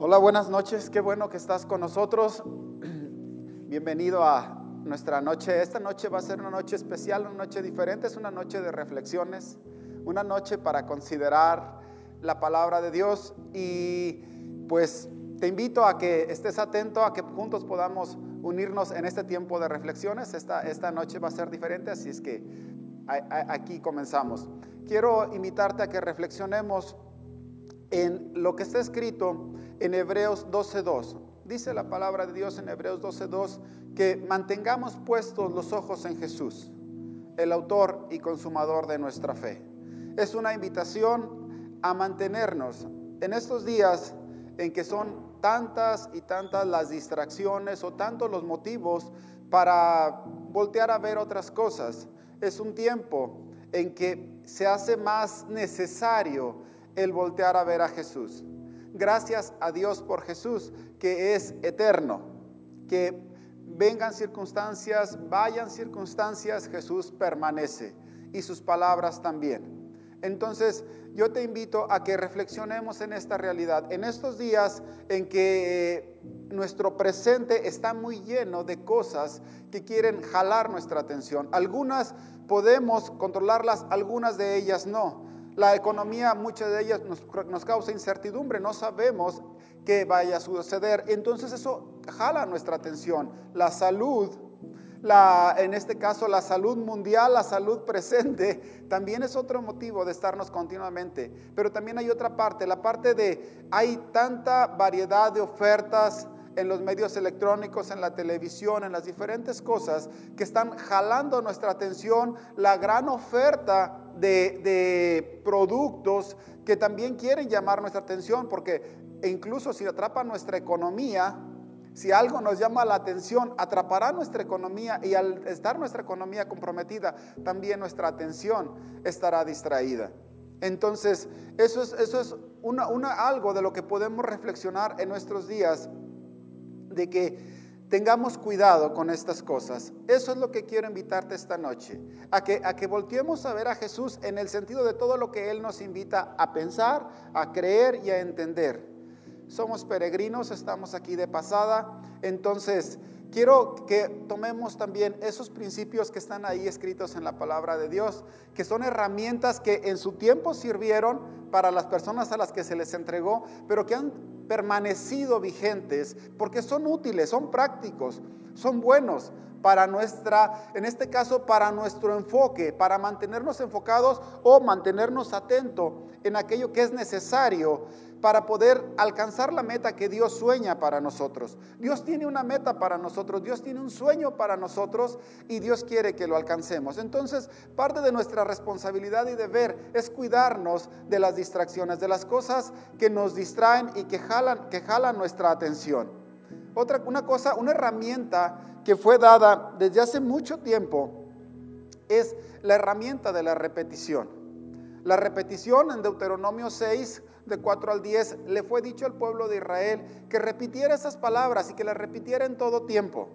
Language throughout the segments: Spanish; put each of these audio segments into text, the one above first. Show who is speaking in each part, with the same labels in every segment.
Speaker 1: Hola, buenas noches. Qué bueno que estás con nosotros. Bienvenido a nuestra noche. Esta noche va a ser una noche especial, una noche diferente. Es una noche de reflexiones, una noche para considerar la palabra de Dios. Y pues te invito a que estés atento, a que juntos podamos unirnos en este tiempo de reflexiones. Esta, esta noche va a ser diferente, así es que aquí comenzamos. Quiero invitarte a que reflexionemos en lo que está escrito en Hebreos 12.2. Dice la palabra de Dios en Hebreos 12.2 que mantengamos puestos los ojos en Jesús, el autor y consumador de nuestra fe. Es una invitación a mantenernos en estos días en que son tantas y tantas las distracciones o tantos los motivos para voltear a ver otras cosas. Es un tiempo en que se hace más necesario el voltear a ver a Jesús. Gracias a Dios por Jesús, que es eterno, que vengan circunstancias, vayan circunstancias, Jesús permanece y sus palabras también. Entonces, yo te invito a que reflexionemos en esta realidad, en estos días en que eh, nuestro presente está muy lleno de cosas que quieren jalar nuestra atención. Algunas podemos controlarlas, algunas de ellas no. La economía, muchas de ellas nos, causa incertidumbre, no sabemos qué vaya a suceder. Entonces eso jala nuestra atención. La salud, la, en este caso la salud mundial, la salud presente, también es otro motivo de estarnos continuamente. Pero también hay otra parte, la parte de hay tanta variedad de ofertas en los medios electrónicos, en la televisión, en las diferentes cosas que están jalando nuestra atención, la gran oferta de, productos que también quieren llamar nuestra atención, porque incluso si atrapa nuestra economía, si algo nos llama la atención, atrapará nuestra economía y al estar nuestra economía comprometida, también nuestra atención estará distraída. Entonces, eso es, eso es algo de lo que podemos reflexionar en nuestros días, de que Tengamos cuidado con estas cosas. Eso es lo que quiero invitarte esta noche, a que, a que volteemos a ver a Jesús en el sentido de todo lo que Él nos invita a pensar, a creer y a entender. Somos peregrinos, estamos aquí de pasada, entonces quiero que tomemos también esos principios que están ahí escritos en la palabra de Dios, que son herramientas que en su tiempo sirvieron para las personas a las que se les entregó, pero que han permanecido vigentes porque son útiles, son prácticos, son buenos para nuestra, en este caso, para nuestro enfoque, para mantenernos enfocados o mantenernos atentos en aquello que es necesario para poder alcanzar la meta que Dios sueña para nosotros. Dios tiene una meta para nosotros, Dios tiene un sueño para nosotros y Dios quiere que lo alcancemos. Entonces, parte de nuestra responsabilidad y deber es cuidarnos de las distracciones, de las cosas que nos distraen y que jalan, que jalan nuestra atención. Otra una cosa, una herramienta que fue dada desde hace mucho tiempo es la herramienta de la repetición. La repetición en Deuteronomio 6 de 4 al 10, le fue dicho al pueblo de Israel que repitiera esas palabras y que las repitiera en todo tiempo.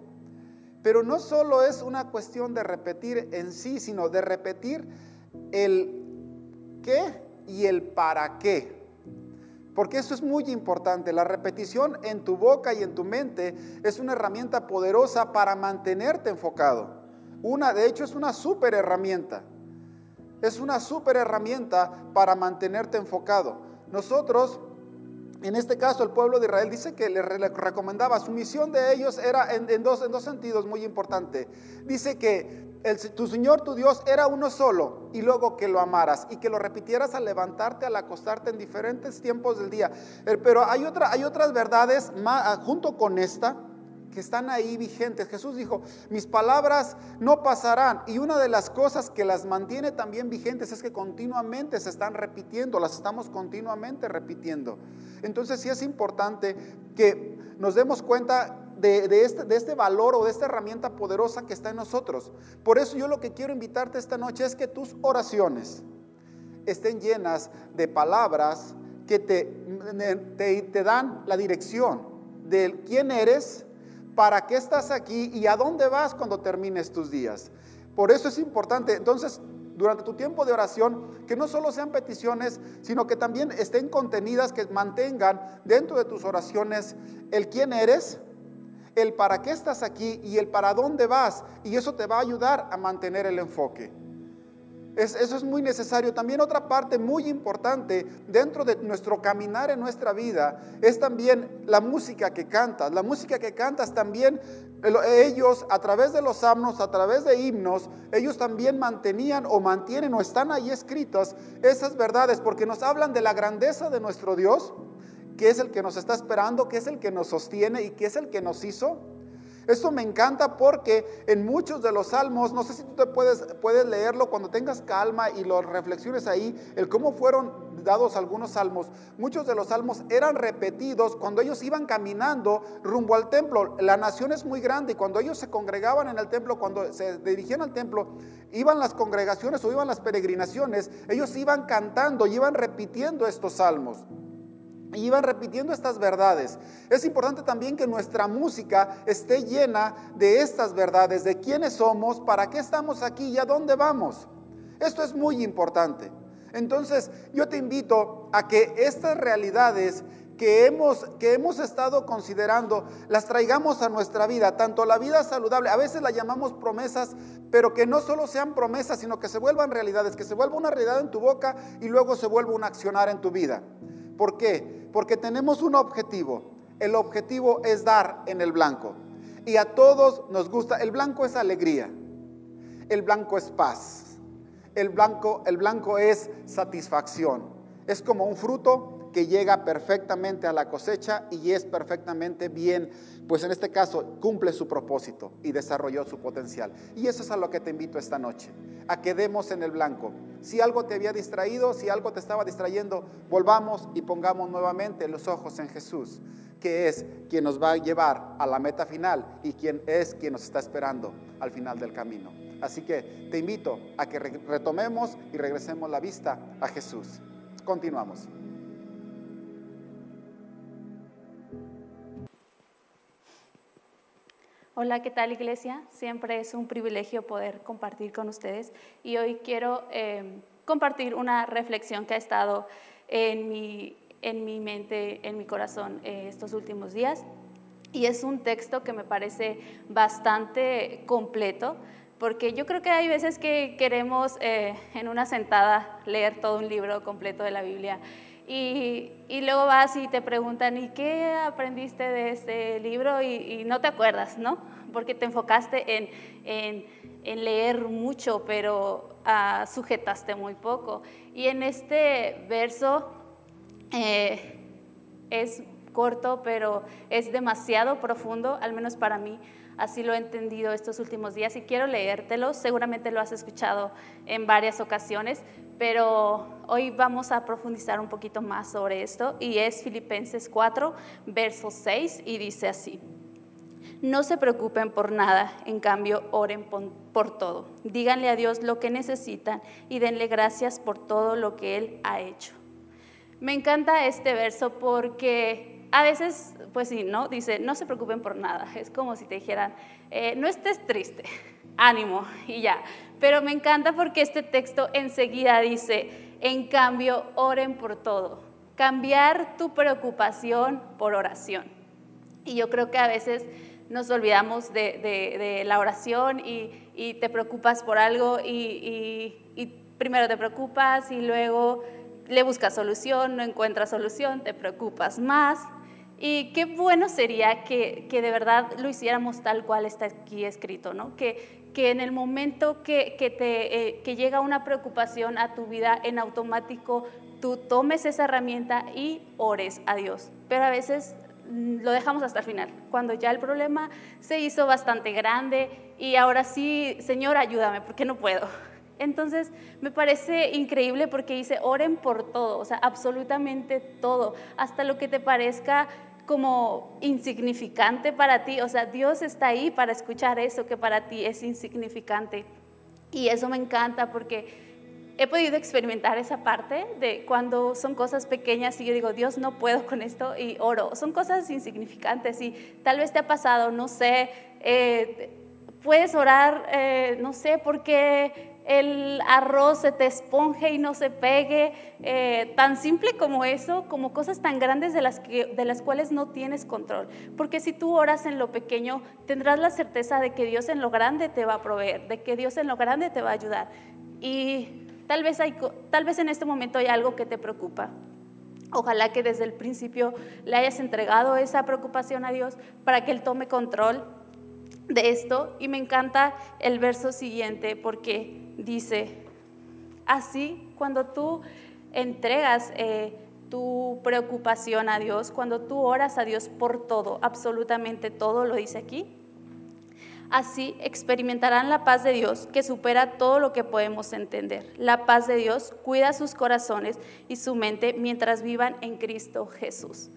Speaker 1: Pero no solo es una cuestión de repetir en sí, sino de repetir el qué y el para qué. Porque eso es muy importante. La repetición en tu boca y en tu mente es una herramienta poderosa para mantenerte enfocado. Una, de hecho, es una súper herramienta. Es una súper herramienta para mantenerte enfocado. Nosotros, en este caso el pueblo de Israel dice que le recomendaba, su misión de ellos era en, dos, en dos sentidos muy importantes. Dice que tu Señor, tu Dios, era uno solo y luego que lo amaras y que lo repitieras al levantarte, al acostarte en diferentes tiempos del día. Eh, pero hay, otra, hay otras verdades más, junto con esta que están ahí vigentes. Jesús dijo, mis palabras no pasarán. Y una de las cosas que las mantiene también vigentes es que continuamente se están repitiendo, las estamos continuamente repitiendo. Entonces sí es importante que nos demos cuenta de, este, de, este, valor o de esta herramienta poderosa que está en nosotros. Por eso yo lo que quiero invitarte esta noche es que tus oraciones estén llenas de palabras que te, te dan la dirección de quién eres, para qué estás aquí y a dónde vas cuando termines tus días. Por eso es importante. Entonces, durante tu tiempo de oración, que no solo sean peticiones, sino que también estén contenidas, que mantengan dentro de tus oraciones el quién eres, el para qué estás aquí y el para dónde vas. Y eso te va a ayudar a mantener el enfoque. Eso es muy necesario. También otra parte muy importante dentro de nuestro caminar en nuestra vida es también la música que cantas. La música que cantas también, ellos a través de los himnos, a través de himnos, ellos también mantenían o mantienen o están ahí escritas esas verdades porque nos hablan de la grandeza de nuestro Dios que es el que nos está esperando, que es el que nos sostiene y que es el que nos hizo. Esto me encanta porque en muchos de los salmos, no sé si tú te puedes, puedes leerlo cuando tengas calma y lo reflexiones ahí, el cómo fueron dados algunos salmos. Muchos de los salmos eran repetidos cuando ellos iban caminando rumbo al templo. La nación es muy grande y cuando ellos se congregaban en el templo, cuando se dirigían al templo, iban las congregaciones o iban las peregrinaciones, ellos iban cantando y iban repitiendo estos salmos. Y iban repitiendo estas verdades. Es importante también que nuestra música esté llena de estas verdades, de quiénes somos, para qué estamos aquí y a dónde vamos. Esto es muy importante. Entonces, yo te invito a que estas realidades que hemos, que hemos estado considerando las traigamos a nuestra vida, tanto la vida saludable, a veces la llamamos promesas, pero que no solo sean promesas, sino que se vuelvan realidades, que se vuelva una realidad en tu boca y luego se vuelva un accionar en tu vida. ¿Por qué? Porque tenemos un objetivo. El objetivo es dar en el blanco. Y a todos nos gusta. El blanco es alegría. El blanco es paz. El blanco, el blanco es satisfacción. Es como un fruto que llega perfectamente a la cosecha y es perfectamente bien, pues en este caso cumple su propósito y desarrolló su potencial. Y eso es a lo que te invito esta noche, a que demos en el blanco. Si algo te había distraído, si algo te estaba distrayendo, volvamos y pongamos nuevamente los ojos en Jesús, que es quien nos va a llevar a la meta final y quien es quien nos está esperando al final del camino. Así que te invito a que retomemos y regresemos la vista a Jesús. Continuamos.
Speaker 2: Hola, ¿qué tal iglesia? Siempre es un privilegio poder compartir con ustedes y hoy quiero em, compartir una reflexión que ha estado en mi, en mi mente, en mi corazón eh, estos últimos días y es un texto que me parece bastante completo porque yo creo que hay veces que queremos eh, en una sentada leer todo un libro completo de la Biblia y, y, luego vas y te preguntan, ¿y qué aprendiste de este libro? Y, no te acuerdas, ¿no? Porque te enfocaste en, en, en leer mucho, pero uh, sujetaste muy poco. Y en este verso eh, es corto, pero es demasiado profundo, al menos para mí. Así lo he entendido estos últimos días y quiero leértelo. Seguramente lo has escuchado en varias ocasiones, pero hoy vamos a profundizar un poquito más sobre esto y es Filipenses 4, verso 6 y dice así. No se preocupen por nada, en cambio oren por todo. Díganle a Dios lo que necesitan y denle gracias por todo lo que Él ha hecho. Me encanta este verso porque a veces, pues sí, ¿no? Dice, no se preocupen por nada. Es como si te dijeran, eh, no estés triste, ánimo y ya. Pero me encanta porque este texto enseguida dice, en cambio, oren por todo. Cambiar tu preocupación por oración. Y yo creo que a veces nos olvidamos de, la oración y, te preocupas por algo y, y primero te preocupas y luego le buscas solución, no encuentras solución, te preocupas más y qué bueno sería que, que, de verdad lo hiciéramos tal cual está aquí escrito, ¿no? Que, que en el momento que, que te, eh, que llega una preocupación a tu vida, en automático tú tomes esa herramienta y ores a Dios. Pero a veces mm, lo dejamos hasta el final, cuando ya el problema se hizo bastante grande y ahora sí, Señor, ayúdame, porque no puedo. Entonces, me parece increíble porque dice, oren por todo, o sea, absolutamente todo, hasta lo que te parezca como insignificante para ti, o sea, Dios está ahí para escuchar eso que para ti es insignificante. Y eso me encanta porque he podido experimentar esa parte de cuando son cosas pequeñas y yo digo, Dios, no puedo con esto y oro. Son cosas insignificantes y tal vez te ha pasado, no sé, eh, puedes orar, eh, no sé, porque el arroz se te esponje y no se pegue, eh, tan simple como eso, como cosas tan grandes de las, que, de las cuales no tienes control. Porque si tú oras en lo pequeño, tendrás la certeza de que Dios en lo grande te va a proveer, de que Dios en lo grande te va a ayudar. Y tal vez, hay, tal vez en este momento hay algo que te preocupa. Ojalá que desde el principio le hayas entregado esa preocupación a Dios para que Él tome control de esto. Y me encanta el verso siguiente porque dice, así cuando tú entregas eh, tu preocupación a Dios, cuando tú oras a Dios por todo, absolutamente todo, lo dice aquí, así experimentarán la paz de Dios que supera todo lo que podemos entender. La paz de Dios cuida sus corazones y su mente mientras vivan en Cristo Jesús.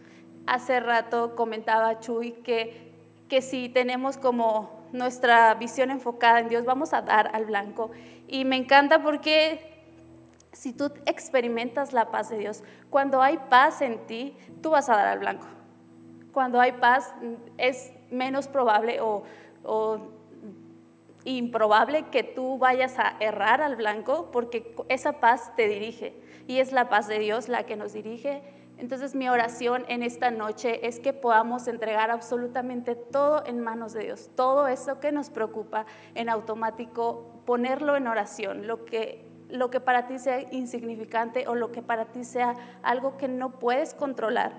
Speaker 2: Hace rato comentaba Chuy que, que si tenemos como nuestra visión enfocada en Dios, vamos a dar al blanco. Y me encanta porque si tú experimentas la paz de Dios, cuando hay paz en ti, tú vas a dar al blanco. Cuando hay paz es menos probable o, improbable que tú vayas a errar al blanco porque esa paz te dirige y es la paz de Dios la que nos dirige entonces mi oración en esta noche es que podamos entregar absolutamente todo en manos de Dios, todo eso que nos preocupa en automático, ponerlo en oración, lo que, lo que para ti sea insignificante o lo que para ti sea algo que no puedes controlar,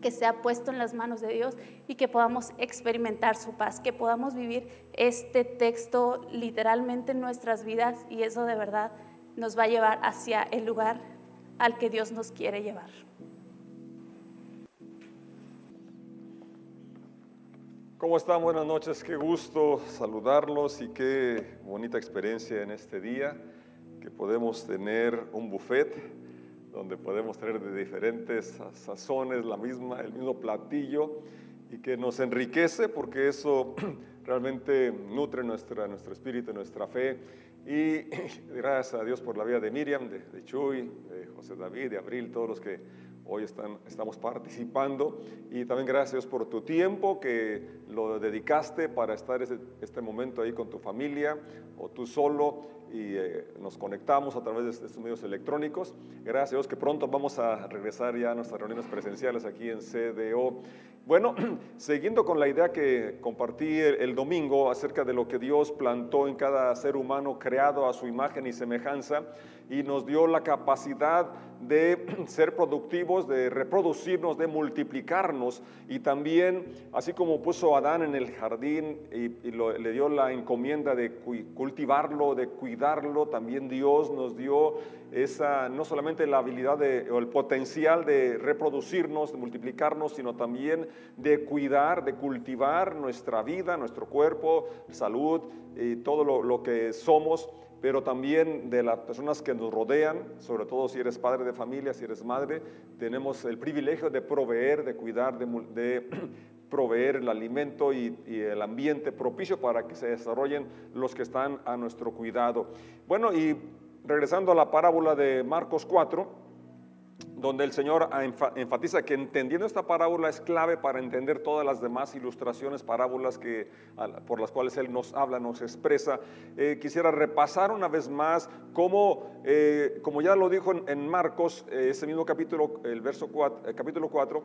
Speaker 2: que sea puesto en las manos de Dios y que podamos experimentar su paz, que podamos vivir este texto literalmente en nuestras vidas y eso de verdad nos va a llevar hacia el lugar al que Dios nos quiere llevar.
Speaker 3: ¿Cómo están? Buenas noches, qué gusto saludarlos y qué bonita experiencia en este día que podemos tener un buffet donde podemos tener de diferentes sazones la misma, el mismo platillo y que nos enriquece porque eso realmente nutre nuestra, nuestro espíritu, nuestra fe. Y gracias a Dios por la vida de Miriam, de, de Chuy, de José David, de Abril, todos los que hoy están, estamos participando. Y también gracias por tu tiempo que lo dedicaste para estar este, este momento ahí con tu familia o tú solo y eh, nos conectamos a través de estos medios electrónicos. Gracias a Dios que pronto vamos a regresar ya a nuestras reuniones presenciales aquí en CDO. Bueno, siguiendo con la idea que compartí el, domingo acerca de lo que Dios plantó en cada ser humano creado a su imagen y semejanza y nos dio la capacidad de ser productivos, de reproducirnos, de multiplicarnos. Y también, así como puso Adán en el jardín y, le dio la encomienda de cultivarlo, de cuidarlo, también Dios nos dio esa, no solamente la habilidad de, o el potencial de reproducirnos, de multiplicarnos, sino también de cuidar, de cultivar nuestra vida, nuestro cuerpo, salud y todo lo que somos pero también de las personas que nos rodean, sobre todo si eres padre de familia, si eres madre, tenemos el privilegio de proveer, de cuidar, de, proveer el alimento y, y, el ambiente propicio para que se desarrollen los que están a nuestro cuidado. Bueno, y regresando a la parábola de Marcos 4, donde el Señor enfatiza que entendiendo esta parábola es clave para entender todas las demás ilustraciones, parábolas que, por las cuales Él nos habla, nos expresa. Eh, quisiera repasar una vez más cómo, eh, como ya lo dijo en, Marcos, eh, ese mismo capítulo, el verso 4, capítulo 4,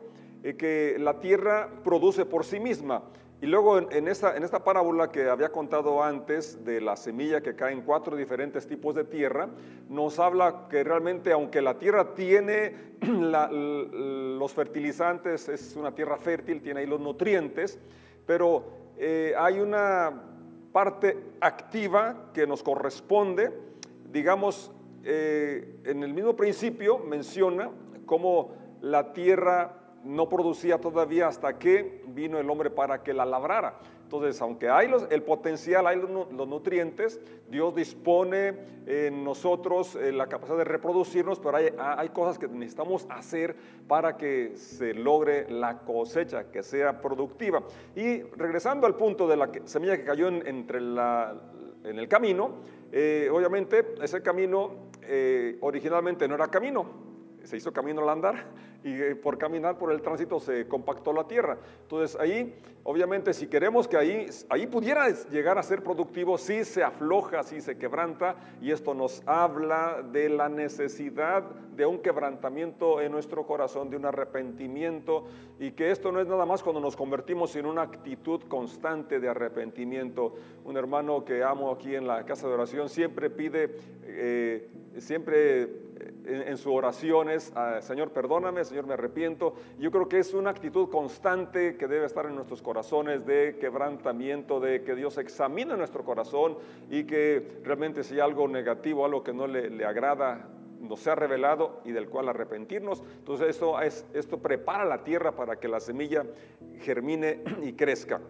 Speaker 3: que la tierra produce por sí misma. Y luego en, esta, en esta parábola que había contado antes de la semilla que cae en cuatro diferentes tipos de tierra, nos habla que realmente aunque la tierra tiene los fertilizantes, es una tierra fértil, tiene ahí los nutrientes, pero eh, hay una parte activa que nos corresponde, digamos, eh, en el mismo principio menciona cómo la tierra no producía todavía hasta que vino el hombre para que la labrara. Entonces, aunque hay el potencial, hay los, nutrientes, Dios dispone en nosotros eh, la capacidad de reproducirnos, pero hay, cosas que necesitamos hacer para que se logre la cosecha, que sea productiva. Y regresando al punto de la semilla que cayó en, entre en el camino, eh, obviamente ese camino eh, originalmente no era camino, se hizo camino al andar y eh, por caminar por el tránsito se compactó la tierra. Entonces ahí, obviamente, si queremos que ahí, ahí pudiera llegar a ser productivo, sí se afloja, sí se quebranta y esto nos habla de la necesidad de un quebrantamiento en nuestro corazón, de un arrepentimiento y que esto no es nada más cuando nos convertimos en una actitud constante de arrepentimiento. Un hermano que amo aquí en la casa de oración siempre pide, eh, siempre en, sus oraciones, ah, Señor, perdóname, Señor, me arrepiento. Yo creo que es una actitud constante que debe estar en nuestros corazones de quebrantamiento, de que Dios examine nuestro corazón y que realmente si hay algo negativo, algo que no le, agrada, nos sea revelado y del cual arrepentirnos. Entonces esto, es, esto prepara la tierra para que la semilla germine y crezca.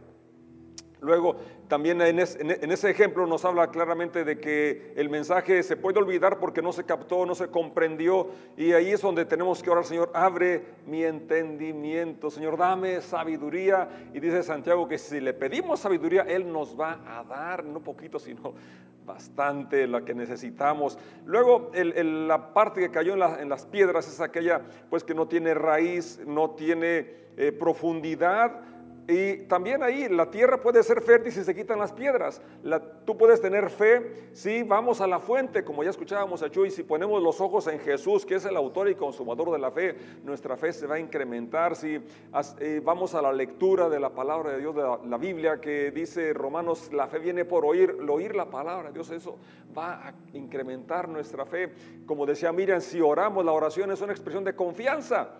Speaker 3: Luego, también en, ese ejemplo nos habla claramente de que el mensaje se puede olvidar porque no se captó, no se comprendió. Y ahí es donde tenemos que orar, Señor, abre mi entendimiento, Señor, dame sabiduría. Y dice Santiago que si le pedimos sabiduría, Él nos va a dar, no poquito, sino bastante la que necesitamos. Luego, la parte que cayó en, las piedras es aquella, pues que no tiene raíz, no tiene eh, profundidad y también ahí la tierra puede ser fértil si se quitan las piedras. tú puedes tener fe si vamos a la fuente, como ya escuchábamos a Chuy, si ponemos los ojos en Jesús, que es el autor y consumador de la fe, nuestra fe se va a incrementar. Si eh, vamos a la lectura de la palabra de Dios, de la, Biblia, que dice Romanos, la fe viene por oír, oír la palabra de Dios, eso va a incrementar nuestra fe. Como decía Miriam, si oramos, la oración es una expresión de confianza.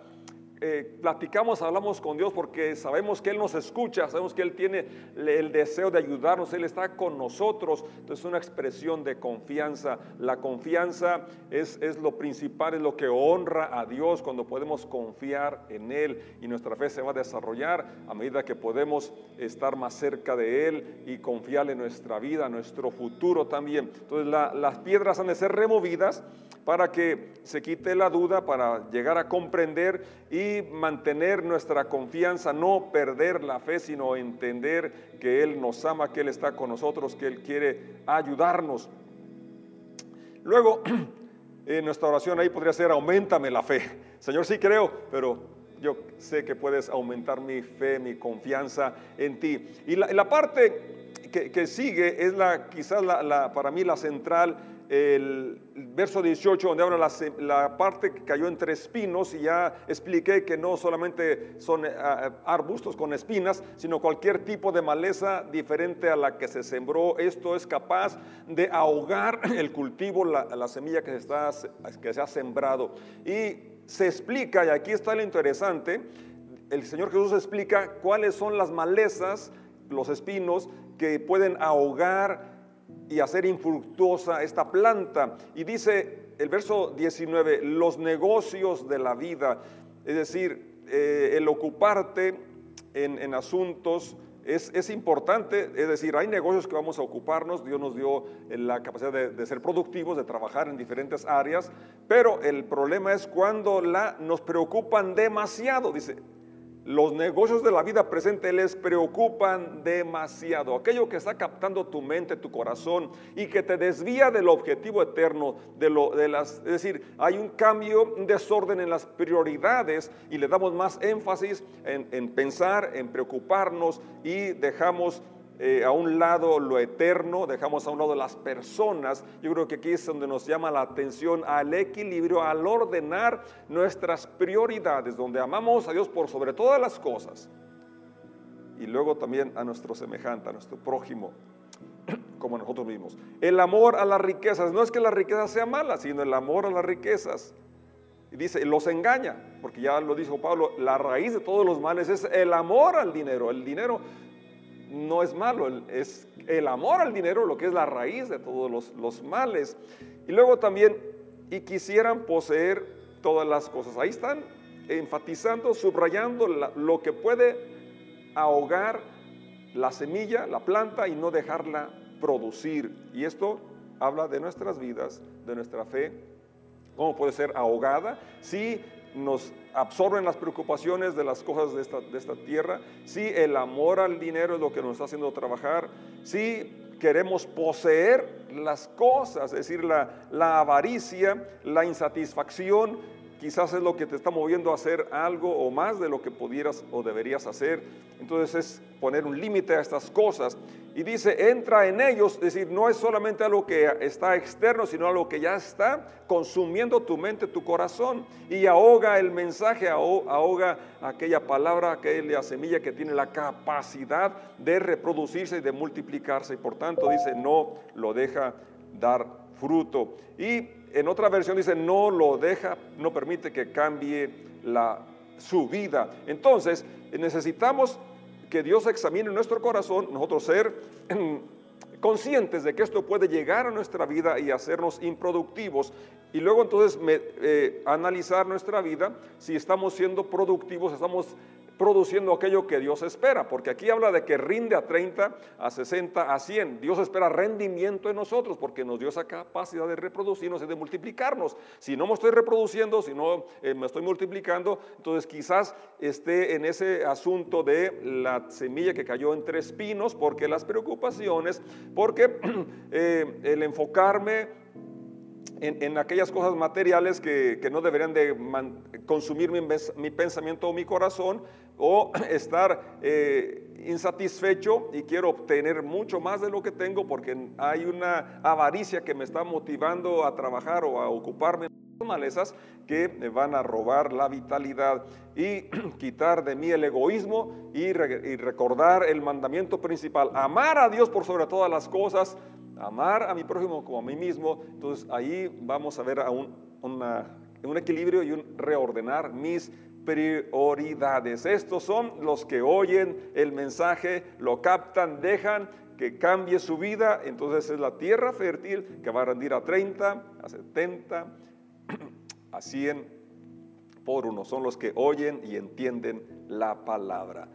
Speaker 3: Eh, platicamos, hablamos con Dios porque sabemos que Él nos escucha, sabemos que Él tiene el deseo de ayudarnos, Él está con nosotros. Entonces es una expresión de confianza. La confianza es, es lo principal, es lo que honra a Dios cuando podemos confiar en Él y nuestra fe se va a desarrollar a medida que podemos estar más cerca de Él y confiar en nuestra vida, nuestro futuro también. Entonces las piedras han de ser removidas para que se quite la duda, para llegar a comprender y mantener nuestra confianza, no perder la fe, sino entender que Él nos ama, que Él está con nosotros, que Él quiere ayudarnos. Luego, en nuestra oración ahí podría ser, aumentame la fe. Señor, sí creo, pero yo sé que puedes aumentar mi fe, mi confianza en ti. Y la, parte que, sigue es la, quizás la, para mí la central el verso 18 donde habla la, parte que cayó entre espinos y ya expliqué que no solamente son eh, arbustos con espinas, sino cualquier tipo de maleza diferente a la que se sembró. Esto es capaz de ahogar el cultivo, la, semilla que se, está, que se ha sembrado. Y se explica, y aquí está lo interesante, el Señor Jesús explica cuáles son las malezas, los espinos que pueden ahogar y hacer infructuosa esta planta. Y dice el verso 19, los negocios de la vida, es decir, eh, el ocuparte en, asuntos es, es, importante, es decir, hay negocios que vamos a ocuparnos, Dios nos dio la capacidad de, de, ser productivos, de trabajar en diferentes áreas, pero el problema es cuando la, nos preocupan demasiado, dice, los negocios de la vida presente les preocupan demasiado. Aquello que está captando tu mente, tu corazón y que te desvía del objetivo eterno, de lo, de las, es decir, hay un cambio, un desorden en las prioridades y le damos más énfasis en, en pensar, en preocuparnos y dejamos eh, a un lado lo eterno, dejamos a un lado las personas. Yo creo que aquí es donde nos llama la atención al equilibrio, al ordenar nuestras prioridades, donde amamos a Dios por sobre todas las cosas. Y luego también a nuestro semejante, a nuestro prójimo, como nosotros mismos. El amor a las riquezas, no es que la riqueza sea mala, sino el amor a las riquezas. Y dice, los engaña, porque ya lo dijo Pablo, la raíz de todos los males es el amor al dinero. El dinero no es malo, es el amor al dinero lo que es la raíz de todos los, males. Y luego también, y quisieran poseer todas las cosas. Ahí están enfatizando, subrayando lo que puede ahogar la semilla, la planta y no dejarla producir. Y esto habla de nuestras vidas, de nuestra fe, cómo puede ser ahogada si nos absorben las preocupaciones de las cosas de esta, tierra, si el amor al dinero es lo que nos está haciendo trabajar, si queremos poseer las cosas, es decir, la, avaricia, la insatisfacción, quizás es lo que te está moviendo a hacer algo o más de lo que pudieras o deberías hacer. Entonces es poner un límite a estas cosas. Y dice, entra en ellos, es decir, no es solamente algo que está externo, sino algo que ya está consumiendo tu mente, tu corazón, y ahoga el mensaje, ahoga aquella palabra, aquella semilla que tiene la capacidad de reproducirse y de multiplicarse, y por tanto dice, no lo deja dar fruto. Y en otra versión dice, no lo deja, no permite que cambie la, su vida. Entonces, necesitamos que Dios examine nuestro corazón, nosotros ser conscientes de que esto puede llegar a nuestra vida y hacernos improductivos. Y luego entonces eh, analizar nuestra vida si estamos siendo productivos, estamos produciendo aquello que Dios espera, porque aquí habla de que rinde a 30, a 60, a 100. Dios espera rendimiento en nosotros porque nos dio esa capacidad de reproducirnos y de multiplicarnos. Si no me estoy reproduciendo, si no eh, me estoy multiplicando, entonces quizás esté en ese asunto de la semilla que cayó entre espinos, porque las preocupaciones, porque eh, el enfocarme en, aquellas cosas materiales que, no deberían de consumir mi, pensamiento o mi corazón, o estar eh, insatisfecho y quiero obtener mucho más de lo que tengo porque hay una avaricia que me está motivando a trabajar o a ocuparme de malezas que me van a robar la vitalidad y quitar de mí el egoísmo y recordar el mandamiento principal, amar a Dios por sobre todas las cosas, amar a mi prójimo como a mí mismo, entonces ahí vamos a ver a un, un equilibrio y un reordenar mis prioridades. Estos son los que oyen el mensaje, lo captan, dejan que cambie su vida, entonces es la tierra fértil que va a rendir a 30, a 70, a 100 por uno. Son los que oyen y entienden la palabra.